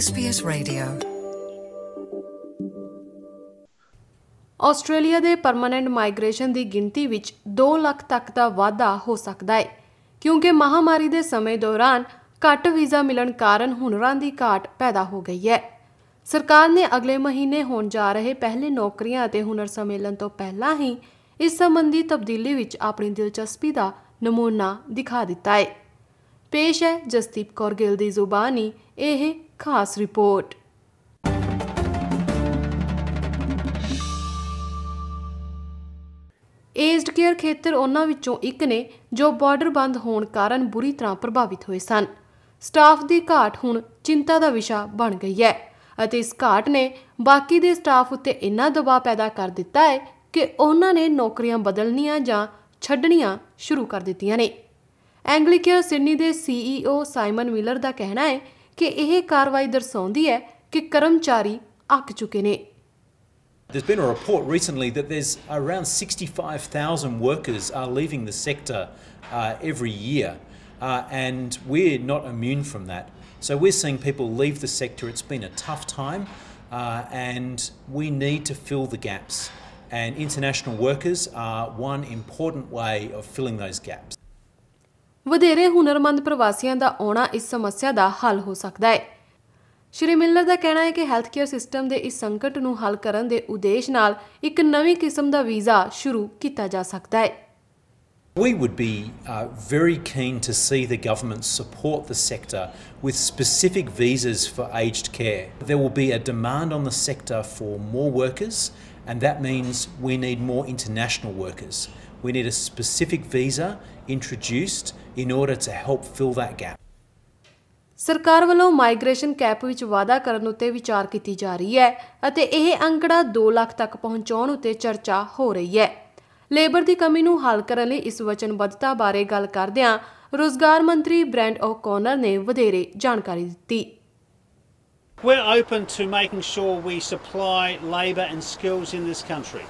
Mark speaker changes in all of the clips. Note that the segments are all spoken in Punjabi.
Speaker 1: SBS Radio.
Speaker 2: ਆਸਟ੍ਰੇਲੀਆ ਦੇ ਪਰਮਨੈਂਟ ਮਾਈਗ੍ਰੇਸ਼ਨ ਦੀ ਗਿਣਤੀ ਵਿੱਚ 2 ਲੱਖ ਤੱਕ ਦਾ ਵਾਧਾ ਹੋ ਸਕਦਾ ਹੈ, ਕਿਉਂਕਿ ਮਹਾਮਾਰੀ ਦੇ ਸਮੇਂ ਦੌਰਾਨ ਘੱਟ ਵੀਜ਼ਾ ਮਿਲਣ ਕਾਰਨ ਹੁਨਰਾਂ ਦੀ ਘਾਟ ਪੈਦਾ ਹੋ ਗਈ ਹੈ ਸਰਕਾਰ ਨੇ ਅਗਲੇ ਮਹੀਨੇ ਹੋਣ ਜਾ ਰਹੇ ਪਹਿਲੇ ਨੌਕਰੀਆਂ ਅਤੇ ਹੁਨਰ ਸੰਮੇਲਨ ਤੋਂ ਪਹਿਲਾਂ ਹੀ ਇਸ ਸੰਬੰਧੀ ਤਬਦੀਲੀ ਵਿੱਚ ਆਪਣੀ ਦਿਲਚਸਪੀ ਦਾ ਨਮੂਨਾ ਦਿਖਾ ਦਿੱਤਾ ਹੈ ਪੇਸ਼ ਹੈ ਜਸਦੀਪ ਕੌਰ ਗਿੱਲ ਦੀ ਜ਼ੁਬਾਨੀ, ਇਹ ਖਾਸ ਰਿਪੋਰਟ। ਏਜਡ ਕੇਅਰ ਖੇਤਰ ਉਹਨਾਂ ਵਿੱਚੋਂ ਇੱਕ ਨੇ ਜੋ ਬਾਰਡਰ ਬੰਦ ਹੋਣ ਕਾਰਨ ਬੁਰੀ ਤਰ੍ਹਾਂ ਪ੍ਰਭਾਵਿਤ ਹੋਏ ਸਨ। ਸਟਾਫ ਦੀ ਘਾਟ ਹੁਣ ਚਿੰਤਾ ਦਾ ਵਿਸ਼ਾ ਬਣ ਗਈ ਹੈ ਅਤੇ ਇਸ ਘਾਟ ਨੇ ਬਾਕੀ ਦੇ ਸਟਾਫ ਉੱਤੇ ਇੰਨਾ ਦਬਾਅ ਪੈਦਾ ਕਰ ਦਿੱਤਾ ਹੈ ਕਿ ਉਹਨਾਂ ਨੇ ਨੌਕਰੀਆਂ ਬਦਲਣੀਆਂ ਜਾਂ ਛੱਡਣੀਆਂ ਸ਼ੁਰੂ ਕਰ ਦਿੱਤੀਆਂ ਨੇ। ਐਂਗਲੀਕੇਅਰ ਸਿਡਨੀ ਦੇ ਸੀਈਓ ਸਾਈਮਨ ਮਿਲਰ ਦਾ ਕਹਿਣਾ ਹੈ ਕਿ ਇਹ ਕਾਰਵਾਈ ਦਰਸਾਉਂਦੀ ਹੈ ਕਿ ਕਰਮਚਾਰੀ ਅੱਕ ਚੁੱਕੇ ਨੇ
Speaker 3: There's been a report recently that there's around 65,000 workers are leaving the sector uh, every year, uh, and we're not immune from that. So we're seeing people leave the sector. It's been a tough time, uh, and we need to fill the gaps. And international workers are one important way of filling those gaps.
Speaker 2: ਵਧੇਰੇ ਹੁਨਰਮੰਦ ਪ੍ਰਵਾਸੀਆਂ ਦਾ ਆਉਣਾ ਇਸ ਸਮੱਸਿਆ ਦਾ ਹੱਲ ਹੋ ਸਕਦਾ ਹੈ ਸ਼੍ਰੀ ਮਿਲਰ ਦਾ ਕਹਿਣਾ ਹੈ ਕਿ ਹੈਲਥ ਕੇਅਰ ਸਿਸਟਮ ਦੇ ਇਸ ਸੰਕਟ ਨੂੰ ਹੱਲ ਕਰਨ ਦੇ ਉਦੇਸ਼ ਨਾਲ ਇੱਕ ਨਵੀਂ ਕਿਸਮ ਦਾ ਵੀਜ਼ਾ ਸ਼ੁਰੂ ਕੀਤਾ ਜਾ ਸਕਦਾ ਹੈ
Speaker 3: We would be uh, very keen to see the government support the sector with specific visas for aged care. There will be a demand on the sector for more workers, and that means we need more international workers. We need a specific visa introduced in order to help fill that gap.
Speaker 2: ਸਰਕਾਰ ਵੱਲੋਂ ਮਾਈਗ੍ਰੇਸ਼ਨ ਕੈਪ ਵਿੱਚ ਵਾਧਾ ਕਰਨ ਉੱਤੇ ਵਿਚਾਰ ਕੀਤੀ ਜਾ ਰਹੀ ਹੈ ਅਤੇ ਇਹ ਅੰਕੜਾ 2 ਲੱਖ ਤੱਕ ਪਹੁੰਚਾਉਣ ਉੱਤੇ ਚਰਚਾ ਹੋ ਰਹੀ ਹੈ ਲੇਬਰ ਦੀ ਕਮੀ ਨੂੰ ਹੱਲ ਕਰਨ ਲਈ ਇਸ ਵਚਨਬੱਧਤਾ ਬਾਰੇ ਗੱਲ ਕਰਦਿਆਂ ਰੋਜ਼ਗਾਰ ਮੰਤਰੀ ਬ੍ਰੈਂਡ ਓਕੋਨਰ ਨੇ ਵਧੇਰੇ ਜਾਣਕਾਰੀ ਦਿੱਤੀ
Speaker 4: We're open to making sure we supply labour and skills in this country.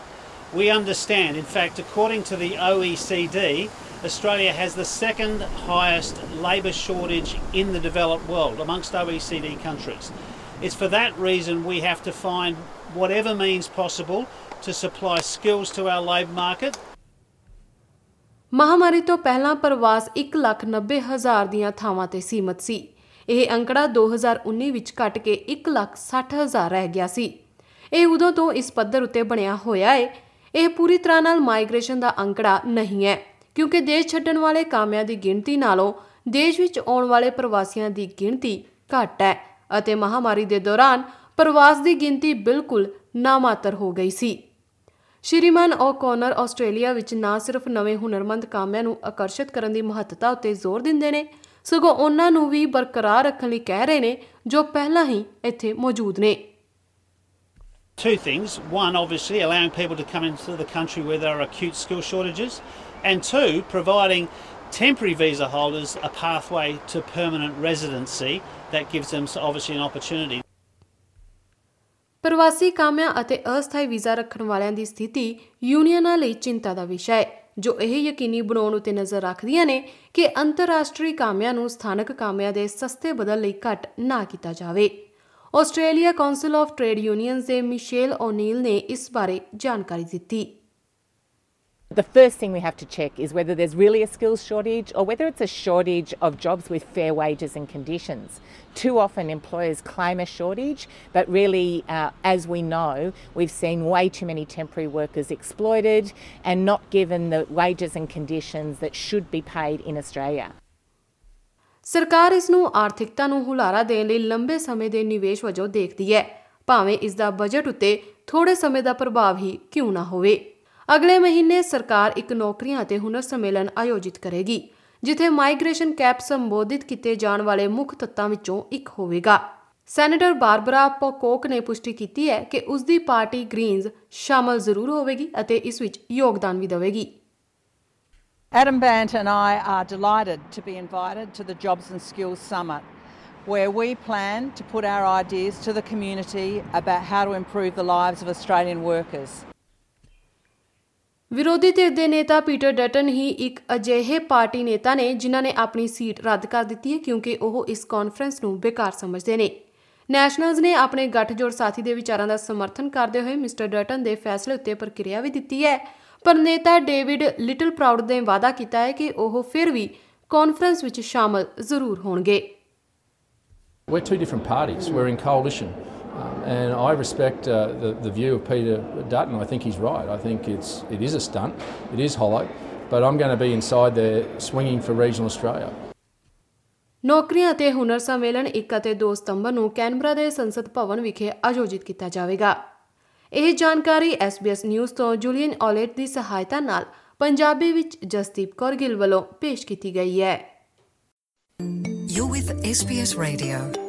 Speaker 4: We understand, in fact, according to the OECD, Australia has the second highest labour shortage in the developed world amongst OECD countries. It's for that reason we have to find whatever means possible to supply skills to our labour market
Speaker 2: ਮਹਾਮਾਰੀ ਤੋਂ ਪਹਿਲਾਂ ਪ੍ਰਵਾਸ 1,90,000 ਦੀਆਂ ਥਾਵਾਂ ਤੇ ਸੀਮਤ ਸੀ ਇਹ ਅੰਕੜਾ 2019 ਵਿੱਚ ਘਟ ਕੇ 1,60,000 ਰਹਿ ਗਿਆ ਸੀ ਇਹ ਉਦੋਂ ਤੋਂ ਇਸ ਪੱਧਰ ਉੱਤੇ ਬਣਿਆ ਹੋਇਆ ਹੈ ਇਹ ਪੂਰੀ ਤਰ੍ਹਾਂ ਨਾਲ ਮਾਈਗ੍ਰੇਸ਼ਨ ਦਾ ਅੰਕੜਾ ਨਹੀਂ ਹੈ, ਕਿਉਂਕਿ ਦੇਸ਼ ਛੱਡਣ ਵਾਲੇ ਕਾਮਿਆਂ ਦੀ ਗਿਣਤੀ ਨਾਲੋਂ ਦੇਸ਼ ਵਿੱਚ ਆਉਣ ਵਾਲੇ ਪ੍ਰਵਾਸੀਆਂ ਦੀ ਗਿਣਤੀ ਘੱਟ ਹੈ ਅਤੇ ਮਹਾਮਾਰੀ ਦੇ ਦੌਰਾਨ ਪ੍ਰਵਾਸ ਦੀ ਗਿਣਤੀ ਬਿਲਕੁਲ ਨਾਮਾਤਰ ਹੋ ਗਈ ਸੀ। ਸ਼੍ਰੀਮਾਨ ਓਕੋਨਰ ਆਸਟ੍ਰੇਲੀਆ ਵਿੱਚ ਨਾ ਸਿਰਫ ਨਵੇਂ ਹੁਨਰਮੰਦ ਕਾਮਿਆਂ ਨੂੰ ਆਕਰਸ਼ਿਤ ਕਰਨ ਦੀ ਮਹੱਤਤਾ ਉੱਤੇ ਜ਼ੋਰ ਦਿੰਦੇ ਨੇ, ਸਗੋਂ ਉਹਨਾਂ ਨੂੰ ਵੀ ਬਰਕਰਾਰ ਰੱਖਣ ਲਈ ਕਹਿ ਰਹੇ ਨੇ ਜੋ ਪਹਿਲਾਂ ਹੀ ਇੱਥੇ ਮੌਜੂਦ ਨੇ।
Speaker 4: Two things. One, obviously, allowing people to come into the country where there are acute skill shortages. And two, providing temporary visa holders a pathway to permanent residency that gives them obviously an opportunity.
Speaker 2: ਪ੍ਰਵਾਸੀ ਕਾਮਿਆਂ ਅਤੇ ਅਸਥਾਈ ਵੀਜ਼ਾ ਰੱਖਣ ਵਾਲਿਆਂ ਦੀ ਸਥਿਤੀ ਯੂਨੀਅਨਾਂ ਲਈ ਚਿੰਤਾ ਦਾ ਵਿਸ਼ਾ ਹੈ ਜੋ ਇਹ ਯਕੀਨੀ ਬਣਾਉਣ ਉਤੇ ਨਜ਼ਰ ਰੱਖਦੀਆਂ ਨੇ ਕਿ ਅੰਤਰਰਾਸ਼ਟਰੀ ਕਾਮਿਆਂ ਨੂੰ ਸਥਾਨਕ ਕਾਮਿਆਂ ਦੇ ਸਸਤੇ ਬਦਲ ਲਈ ਘੱਟ ਨਾ ਕੀਤਾ ਜਾਵੇ Australia council of trade unions ਦੇ ਮਿਸ਼ੇਲ ਓਨੀਲ ਨੇ ਇਸ ਬਾਰੇ ਜਾਣਕਾਰੀ ਦਿੱਤੀ
Speaker 5: The first thing we have to check is whether there's really a skills shortage or whether it's a shortage of jobs with fair wages and conditions. Too often employers claim a shortage, but really, uh, as we know, we've seen way too many temporary workers exploited and not given the wages and conditions that should be paid in Australia.
Speaker 2: ਸਰਕਾਰ ਇਸ ਨੂੰ ਆਰਥਿਕਤਾ ਨੂੰ ਹੁਲਾਰਾ ਦੇਣ ਲਈ ਲੰਬੇ ਸਮੇਂ ਦੇ ਨਿਵੇਸ਼ ਵਜੋਂ ਦੇਖਦੀ ਹੈ। ਭਾਵੇਂ ਇਸ ਦਾ ਬਜਟ ਉੱਤੇ ਥੋੜੇ ਸਮੇਂ ਦਾ ਪ੍ਰਭਾਵ ਹੀ ਕਿਉਂ ਨਾ ਹੋਵੇ। ਅਗਲੇ ਮਹੀਨੇ ਸਰਕਾਰ ਇੱਕ ਨੌਕਰੀਆਂ ਅਤੇ ਹੁਨਰ ਸੰਮੇਲਨ ਆਯੋਜਿਤ ਕਰੇਗੀ, ਜਿੱਥੇ ਮਾਈਗ੍ਰੇਸ਼ਨ ਕੈਪ ਸੰਬੋਧਿਤ ਕੀਤੇ ਜਾਣ ਵਾਲੇ ਮੁੱਖ ਤੱਤਾਂ ਵਿੱਚੋਂ ਇੱਕ ਹੋਵੇਗਾ। ਸੈਨੇਟਰ ਬਾਰਬਰਾ ਪੋਕੋਕ ਨੇ ਪੁਸ਼ਟੀ ਕੀਤੀ ਹੈ ਕਿ ਉਸ ਦੀ ਪਾਰਟੀ ਗ੍ਰੀਨਜ਼ ਸ਼ਾਮਲ ਜ਼ਰੂਰ ਹੋਵੇਗੀ ਅਤੇ ਇਸ ਵਿੱਚ ਯੋਗਦਾਨ ਵੀ ਦੇਵੇਗੀ।
Speaker 6: Adam Bant and I are delighted to be invited to the Jobs and Skills Summit, where we plan to put our ideas to the community about how to improve the lives of Australian workers.
Speaker 2: ਵਿਰੋਧੀ ਧਿਰ ਦੇ ਨੇਤਾ ਪੀਟਰ ਡਟਨ ਹੀ ਇੱਕ ਅਜਿਹੇ ਪਾਰਟੀ ਨੇਤਾ ਨੇ ਜਿਨ੍ਹਾਂ ਨੇ ਆਪਣੀ ਸੀਟ ਰੱਦ ਕਰ ਦਿੱਤੀ ਹੈ ਕਿਉਂਕਿ ਉਹ ਇਸ ਕਾਨਫਰੰਸ ਨੂੰ ਬੇਕਾਰ ਸਮਝਦੇ ਨੇ ਨੈਸ਼ਨਲਜ਼ ਨੇ ਆਪਣੇ ਗੱਠਜੋੜ ਸਾਥੀ ਦੇ ਵਿਚਾਰਾਂ ਦਾ ਸਮਰਥਨ ਕਰਦੇ ਹੋਏ ਮਿਸਟਰ ਡਰਟਨ ਦੇ ਫੈਸਲੇ ਉੱਤੇ ਪ੍ਰਕਿਰਿਆ ਵੀ ਦਿੱਤੀ ਹੈ ਪਰ ਨੇਤਾ ਡੇਵਿਡ ਲਿਟਲ ਪ੍ਰਾਊਡ ਨੇ ਵਾਅਦਾ ਕੀਤਾ ਹੈ ਕਿ ਉਹ ਫਿਰ ਵੀ ਕਾਨਫਰੰਸ ਵਿੱਚ ਸ਼ਾਮਲ ਜ਼ਰੂਰ ਹੋਣਗੇ
Speaker 1: We're two different parties. We're in coalition. Um, and I respect uh, the, the view of Peter Dutton. I think he's right. I think it's, it is a stunt, it is hollow, but I'm going to be inside there swinging for regional Australia.
Speaker 2: ਨੌਕਰੀਆਂ ਅਤੇ ਹੁਨਰ ਸੰਮੇਲਨ 1 ਅਤੇ 2 ਸਤੰਬਰ ਨੂੰ ਕੈਨਬਰਾ ਦੇ ਸੰਸਦ ਭਵਨ ਵਿਖੇ ਆਯੋਜਿਤ ਕੀਤਾ ਜਾਵੇਗਾ ਇਹ ਜਾਣਕਾਰੀ SBS ਨਿਊਜ਼ ਤੋਂ ਜੂਲੀਅਨ ਔਲੇਟ ਦੀ ਸਹਾਇਤਾ ਨਾਲ ਪੰਜਾਬੀ ਵਿੱਚ ਜਸਦੀਪ ਕੌਰ ਗਿੱਲ ਵੱਲੋਂ ਪੇਸ਼ ਕੀਤੀ ਗਈ ਹੈ
Speaker 7: You're with SBS Radio.